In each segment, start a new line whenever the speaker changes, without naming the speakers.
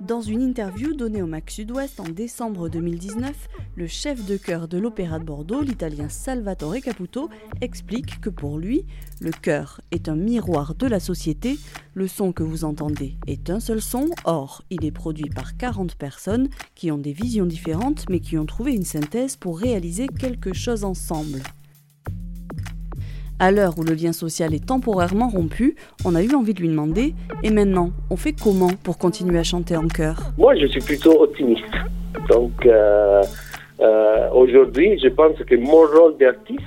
Dans une interview donnée au Mac Sud-Ouest en décembre 2019, le chef de chœur de l'Opéra de Bordeaux, l'italien Salvatore Caputo, explique que pour lui, le chœur est un miroir de la société. Le son que vous entendez est un seul son, or il est produit par 40 personnes qui ont des visions différentes mais qui ont trouvé une synthèse pour réaliser quelque chose ensemble. À l'heure où le lien social est temporairement rompu, on a eu envie de lui demander Et maintenant, on fait comment pour continuer à chanter en chœur?
Moi, je suis plutôt optimiste. Donc, euh, euh, aujourd'hui, je pense que mon rôle d'artiste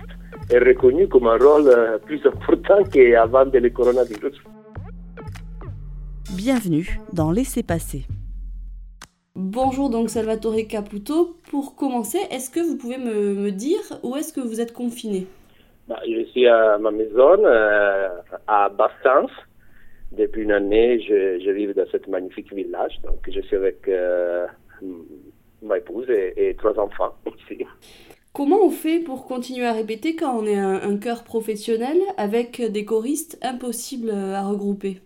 est reconnu comme un rôle euh, plus important qu'avant le coronavirus.
Bienvenue dans Laissez passer. Bonjour donc Salvatore Caputo. Pour commencer, est-ce que vous pouvez me, me dire où est-ce que vous êtes confiné?
Bah, je suis à ma maison euh, à Bassens. Depuis une année, je, je vis dans ce magnifique village. Donc, je suis avec euh, ma épouse et, trois enfants aussi.
Comment on fait pour continuer à répéter quand on est un, un chœur professionnel avec des choristes impossibles à regrouper?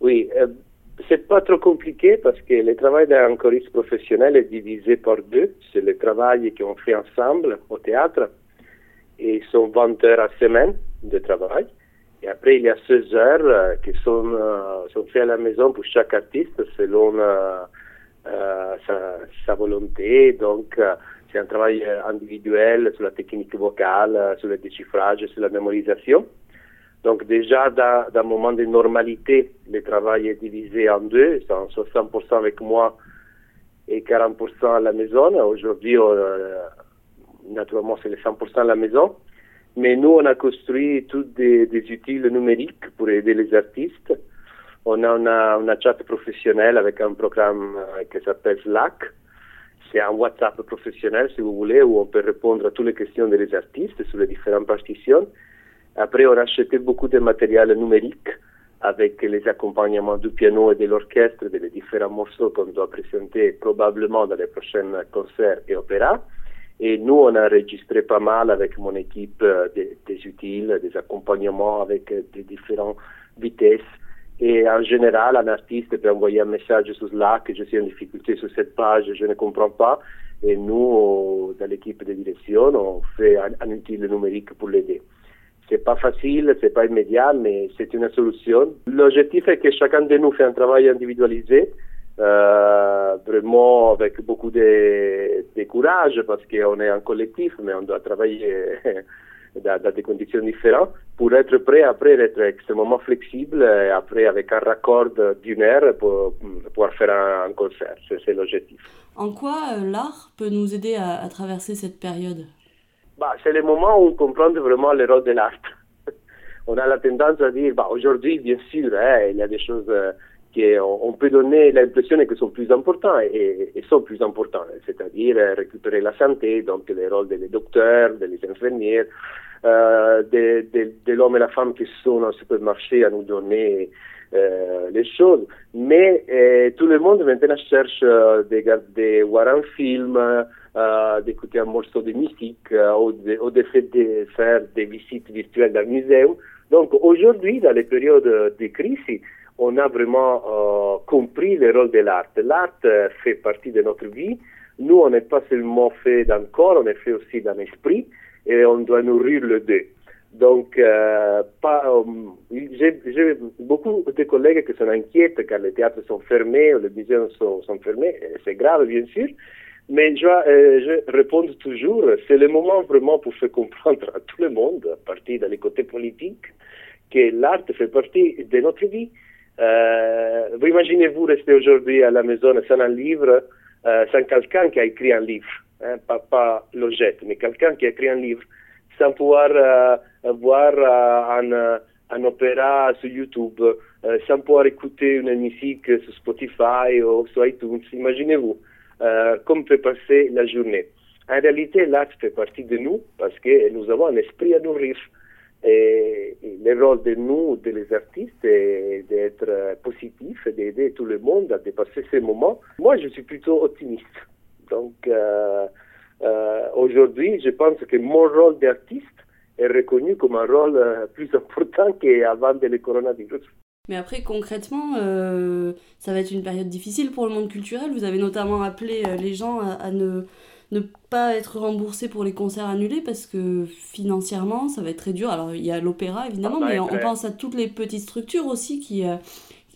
Oui, euh, c'est pas trop compliqué parce que le travail d'un choriste professionnel est divisé par deux. C'est le travail qu'on fait ensemble au théâtre et sont 20 heures à semaine de travail. Et après, il y a 16 heures euh, qui sont, euh, sont faites à la maison pour chaque artiste selon euh, sa, sa, volonté. Donc, c'est un travail individuel sur la technique vocale, sur le déchiffrage, sur la mémorisation. Donc déjà, dans, dans un moment de normalité, le travail est divisé en deux, 60% avec moi et 40% à la maison. Aujourd'hui, naturellement, c'est les 100% à la maison. Mais nous, on a construit tous des, des outils numériques pour aider les artistes. On a, on chat professionnel avec un programme euh, qui s'appelle Slack. C'est un WhatsApp professionnel, si vous voulez, où on peut répondre à toutes les questions des artistes sur les différentes partitions. Après, on a acheté beaucoup de matériel numérique avec les accompagnements du piano et de l'orchestre, des différents morceaux qu'on doit présenter probablement dans les prochains concerts et opéras. Et nous, on a enregistré pas mal avec mon équipe euh, des, utiles, des accompagnements avec euh, des différentes vitesses. Et en général, un artiste peut envoyer un message sur Slack, je suis en difficulté sur cette page, je ne comprends pas. Et nous, dans l'équipe de direction, on fait un, un outil numérique pour l'aider. C'est pas facile, c'est pas immédiat, mais c'est une solution. L'objectif est que chacun de nous fait un travail individualisé euh, vraiment avec beaucoup de, de courage parce qu'on est un collectif, mais on doit travailler dans, dans, des conditions différentes pour être prêt après d'être extrêmement flexible et après avec un raccord d'une heure pour, pour pouvoir faire un, un concert. C'est l'objectif.
En quoi euh, l'art peut nous aider à, à traverser cette période?
Bah, C'est le moment où on comprend vraiment le rôle de l'art. on a la tendance à dire, bah, aujourd'hui, bien sûr, hein, il y a des choses... Euh, on peut donner l'impression que sont plus importants et, sont plus importants, c'est-à-dire euh, récupérer la santé, donc les rôles des docteurs, des infirmières, euh, de, l'homme et la femme qui sont au supermarché à nous donner euh, les choses. Mais tout le monde maintenant cherche de, voir un film, d'écouter un morceau de musique ou, de, de, faire des visites virtuelles le musée. Donc aujourd'hui, dans les périodes de crise, on a vraiment euh, compris le rôle de l'art. L'art euh, fait partie de notre vie. Nous, on n'est pas seulement fait d'un corps, on est fait aussi d'un esprit et on doit nourrir le deux. Donc, euh, euh j'ai beaucoup de collègues qui sont inquiets car les théâtres sont fermés, les musées sont, sont fermés. C'est grave, bien sûr. Mais je, euh, je réponds toujours, c'est le moment vraiment pour faire comprendre à tout le monde, à partir des côtés politiques, que l'art fait partie de notre vie. Euh, vous imaginez-vous rester aujourd'hui à la maison sans un livre, euh, sans quelqu'un qui a écrit un livre, hein, pas, pas l'objet, mais quelqu'un qui a écrit un livre, sans pouvoir euh, voir euh, un, euh, un, opéra sur YouTube, euh, sans pouvoir écouter une musique sur Spotify ou sur iTunes. Imaginez-vous comme peut passer la journée. En réalité, l'art fait partie de nous parce que nous avons un esprit à nourrir. Et, le rôle de nous, de les artistes, est d'être positif et d'aider tout le monde à dépasser ces moments. Moi, je suis plutôt optimiste. Donc, euh, euh, aujourd'hui, je pense que mon rôle d'artiste est reconnu comme un rôle plus important qu'avant le coronavirus.
Mais après, concrètement, euh, ça va être une période difficile pour le monde culturel. Vous avez notamment appelé euh, les gens à, ne, ne pas être remboursés pour les concerts annulés parce que financièrement, ça va être très dur. Alors, il y a l'opéra, évidemment, ah, mais on, pense à toutes les petites structures aussi qui, euh,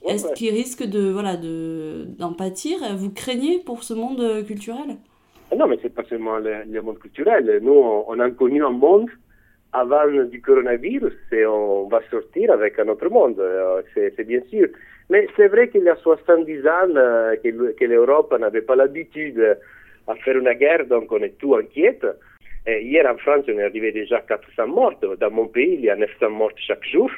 est-ce qui risquent de, voilà, de, d'en pâtir? Vous craignez pour ce monde culturel?
Ah Non, mais c'est pas seulement le, monde culturel. Nous, on a connu un monde avant du coronavirus et on va sortir avec un autre monde, euh, c'est bien sûr. Mais c'est vrai qu'il y a 70 ans euh, que, que l'Europe n'avait pas l'habitude à faire une guerre, donc on est tout inquiète. Et hier en France, on est arrivé déjà à 400 morts. Dans mon pays, il y a 900 morts chaque jour.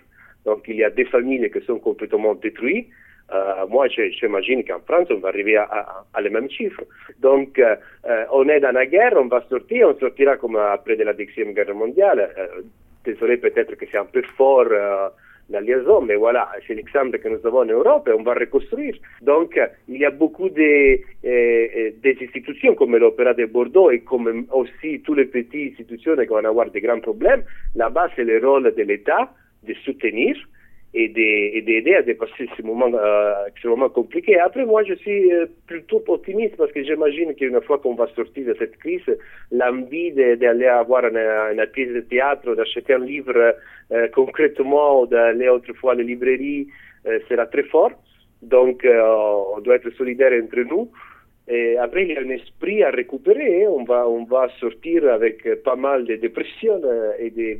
Donc il y a des familles qui sont complètement détruites. Euh, moi, j'imagine qu'en France, on va arriver à, à, à les mêmes chiffres. Donc, euh, euh, on est dans la guerre, on va sortir, on sortira comme après de la Deuxième Guerre mondiale. désolé, peut-être que c'est un peu fort la liaison, mais voilà, c'est l'exemple que nous avons en Europe et on va reconstruire. Donc, il y a beaucoup de, des institutions comme l'Opéra de Bordeaux et comme aussi toutes les petites institutions qui vont avoir des grands problèmes. Là-bas, c'est le rôle de l'État de soutenir et d'aider à dépasser ces moments extrêmement compliqués. Après, moi, je suis euh, plutôt optimiste parce que j'imagine qu'une fois qu'on va sortir de cette crise, l'envie d'aller avoir une, pièce de théâtre, d'acheter un livre euh, concrètement, ou d'aller autrefois à la librairie, euh, sera très fort. Donc, euh, on doit être solidaire entre nous. Et après, il y a un esprit à récupérer. On va, on va sortir avec pas mal de dépression et, de,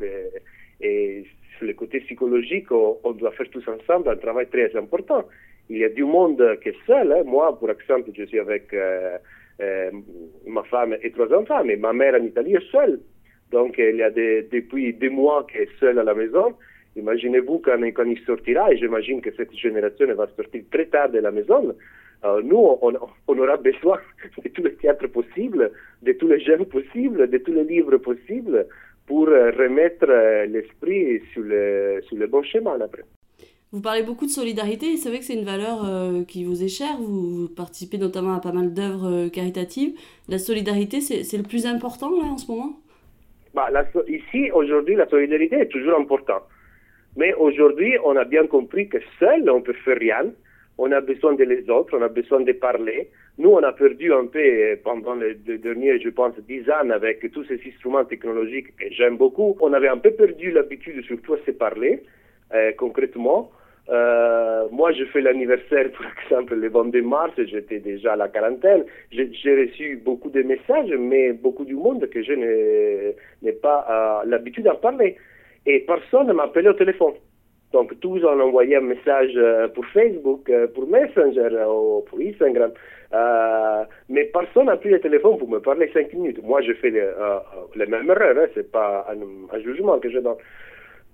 et le côté psychologique, on, doit faire tous ensemble un travail très important. Il y a du monde qui est seul. Hein. Moi, pour exemple, je suis avec euh, euh, ma femme et trois enfants, mais ma mère en Italie est seule. Donc, il y a depuis des mois qu'elle est seule à la maison. Imaginez-vous quand, quand, il sortira, et j'imagine que cette génération va sortir très tard de la maison. Nous, on, on, aura besoin de tous les théâtres possibles, de tous les jeunes possibles, de tous les livres possibles pour euh, remettre euh, l'esprit sur le, sur le bon chemin après.
Vous parlez beaucoup de solidarité et c'est vrai que c'est une valeur euh, qui vous est chère. Vous, participez notamment à pas mal d'œuvres caritatives. La solidarité, c'est le plus important là en ce moment?
Bah, Ici, aujourd'hui, la solidarité est toujours importante. Mais aujourd'hui, on a bien compris que seul, on ne peut faire rien. On a besoin des autres, on a besoin de parler. Nous, on a perdu un peu euh, pendant les derniers, je pense, dix ans avec tous ces instruments technologiques que j'aime beaucoup. On avait un peu perdu l'habitude surtout à se parler euh, concrètement. Euh, moi, je fais l'anniversaire, par exemple, le 22 mars, j'étais déjà à la quarantaine. J'ai reçu beaucoup de messages, mais beaucoup du monde que je n'ai pas l'habitude d'en parler. Et personne ne m'a appelé au téléphone. Donc, tous ont envoyé un message pour Facebook, pour Messenger ou pour Instagram. Euh, mais personne n'a pris le téléphone pour me parler cinq minutes. Moi, je fais les, euh, les mêmes erreurs, hein, c'est pas un, jugement que je donne.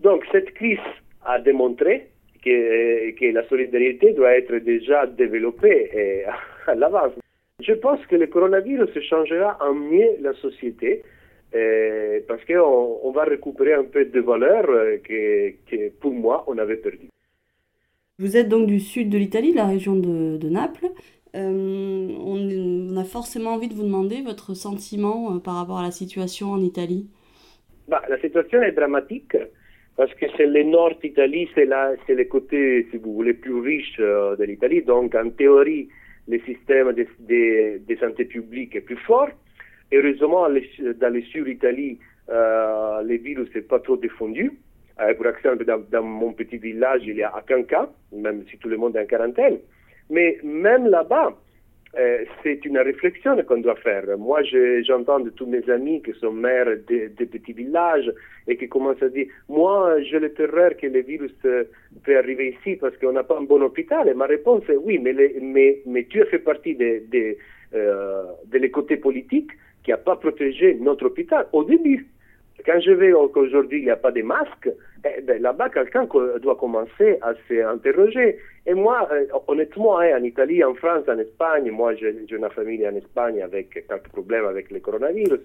Donc, cette crise a démontré que, la solidarité doit être déjà développée à l'avance. Je pense que le coronavirus changera en mieux la société euh, parce qu'on on va récupérer un peu de valeur que, que, pour moi, on avait perdu.
Vous êtes donc du sud de l'Italie, la région de, de Naples. Euh, on, a forcément envie de vous demander votre sentiment euh, par rapport à la situation en Italie.
Bah, la situation est dramatique parce que c'est le nord d'Italie, c'est c'est le côté, si vous voulez, plus riche euh, de l'Italie. Donc, en théorie, le système de, de, santé publique est plus fort. Heureusement, dans le sud d'Italie, euh, le virus n'est pas trop défendu. pour exemple, dans, mon petit village, il y a aucun cas, même si tout le monde est en quarantaine. Mais même là-bas, euh, c'est une réflexion qu'on doit faire. Moi, j'entends de tous mes amis qui sont maires de, petits villages et qui commencent à dire, moi, j'ai le terreur que le virus euh, peut arriver ici parce qu'on n'a pas un bon hôpital. Et ma réponse est oui, mais, tu as fait partie de, de, euh, de côtés politiques qui n'a pas protégé notre hôpital au début. Quand je vois qu'aujourd'hui il n'y a pas de masques, eh ben, là-bas quelqu'un doit commencer à s'interroger. Et moi, euh, honnêtement, hein, en Italie, en France, en Espagne, moi j'ai une famille en Espagne avec quelques problèmes avec le coronavirus.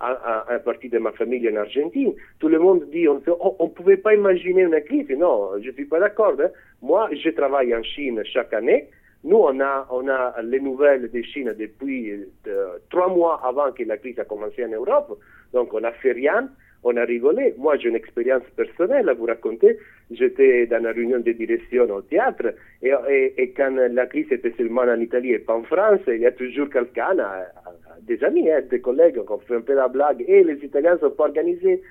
Un, un, partie de ma famille en Argentine. Tout le monde dit on ne pouvait pas imaginer une crise. Non, je ne suis pas d'accord. Hein. Moi, je travaille en Chine chaque année. Nous, on a, on a les nouvelles de Chine depuis euh, trois mois avant que la crise a commencé en Europe. Donc, on n'a fait rien. on a rigolé. Moi, j'ai une expérience personnelle à vous raconter. J'étais dans la réunion de direction au théâtre et, quand la crise était seulement en Italie et pas en France, il y a toujours quelqu'un, des amis, hein, des collègues qui ont fait un peu la blague et les Italiens sont pas organisés.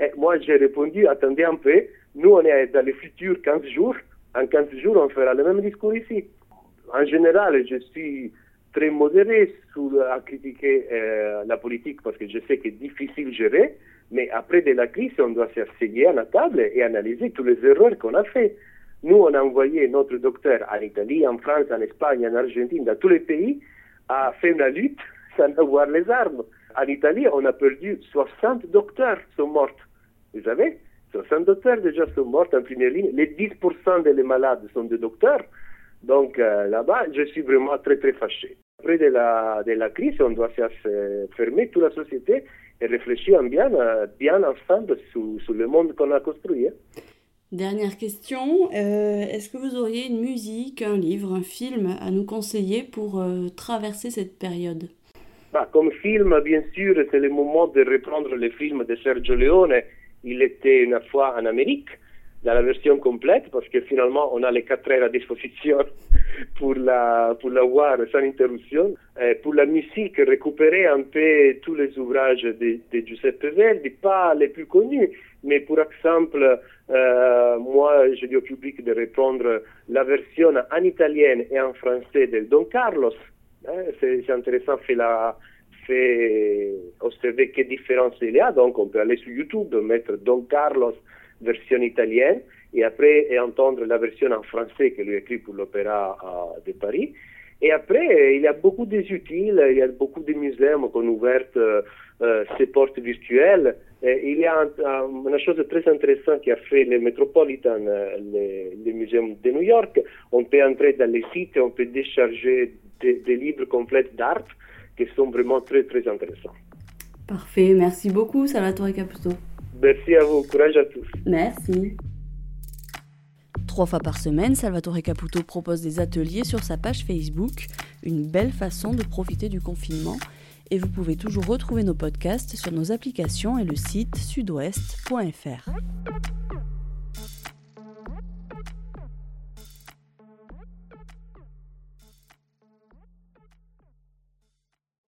Et moi, j'ai répondu, attendez un peu, nous, on est dans les futurs 15 jours. En 15 jours, on fera le même discours ici. En général, je suis très modéré sur, à critiquer euh, la politique parce que je sais que c'est difficile de gérer. Mais après de la crise, on doit s'asseoir à la table et analyser toutes les erreurs qu'on a faites. Nous, on a envoyé notre docteur en Italie, en France, en Espagne, en Argentine, dans tous les pays, à faire la lutte sans avoir les armes. En Italie, on a perdu 60 docteurs sont morts. Vous savez 60 docteurs déjà sont morts en première ligne. Les 10% des malades sont des docteurs. Donc euh, là-bas, je suis vraiment très très fâché. Après de la, de la crise, on doit se fermer toute la société et réfléchir bien, euh, bien ensemble sur, le monde qu'on a construit. Hein.
Dernière question, euh, est-ce que vous auriez une musique, un livre, un film à nous conseiller pour traverser cette période?
Bah, Comme film, bien sûr, c'est le moment de reprendre les films de Sergio Leone. Il était une fois en Amérique dans la version complète parce que finalement on a les quatre heures à disposition pour la, pour la voir sans interruption. Pour la musique, récupérer un peu tous les ouvrages de, Giuseppe Verdi, pas les plus connus, mais pour exemple, euh, moi je dis au public de reprendre la version en italienne et en français de Don Carlos. Hein, c'est intéressant, fait la, fait observer quelle différence il y a. Donc, on peut aller sur YouTube, mettre Don Carlos version italienne et après et entendre la version en français que lui écrit pour l'Opéra de Paris. Et après, il y a beaucoup des il y a beaucoup de musées qui ont ouvert euh, euh, ces portes virtuelles. Il y a une chose très intéressante qui a fait le Metropolitan, euh, le, musée de New York. On peut entrer dans les sites, on peut décharger des, livres complets d'art qui sont vraiment très, très intéressants.
Parfait, merci beaucoup Salvatore Caputo.
Merci à vous, courage à tous.
Merci. Trois fois par semaine, Salvatore Caputo propose des ateliers sur sa page Facebook, une belle façon de profiter du confinement. Et vous pouvez toujours retrouver nos podcasts sur nos applications et le site sudouest.fr.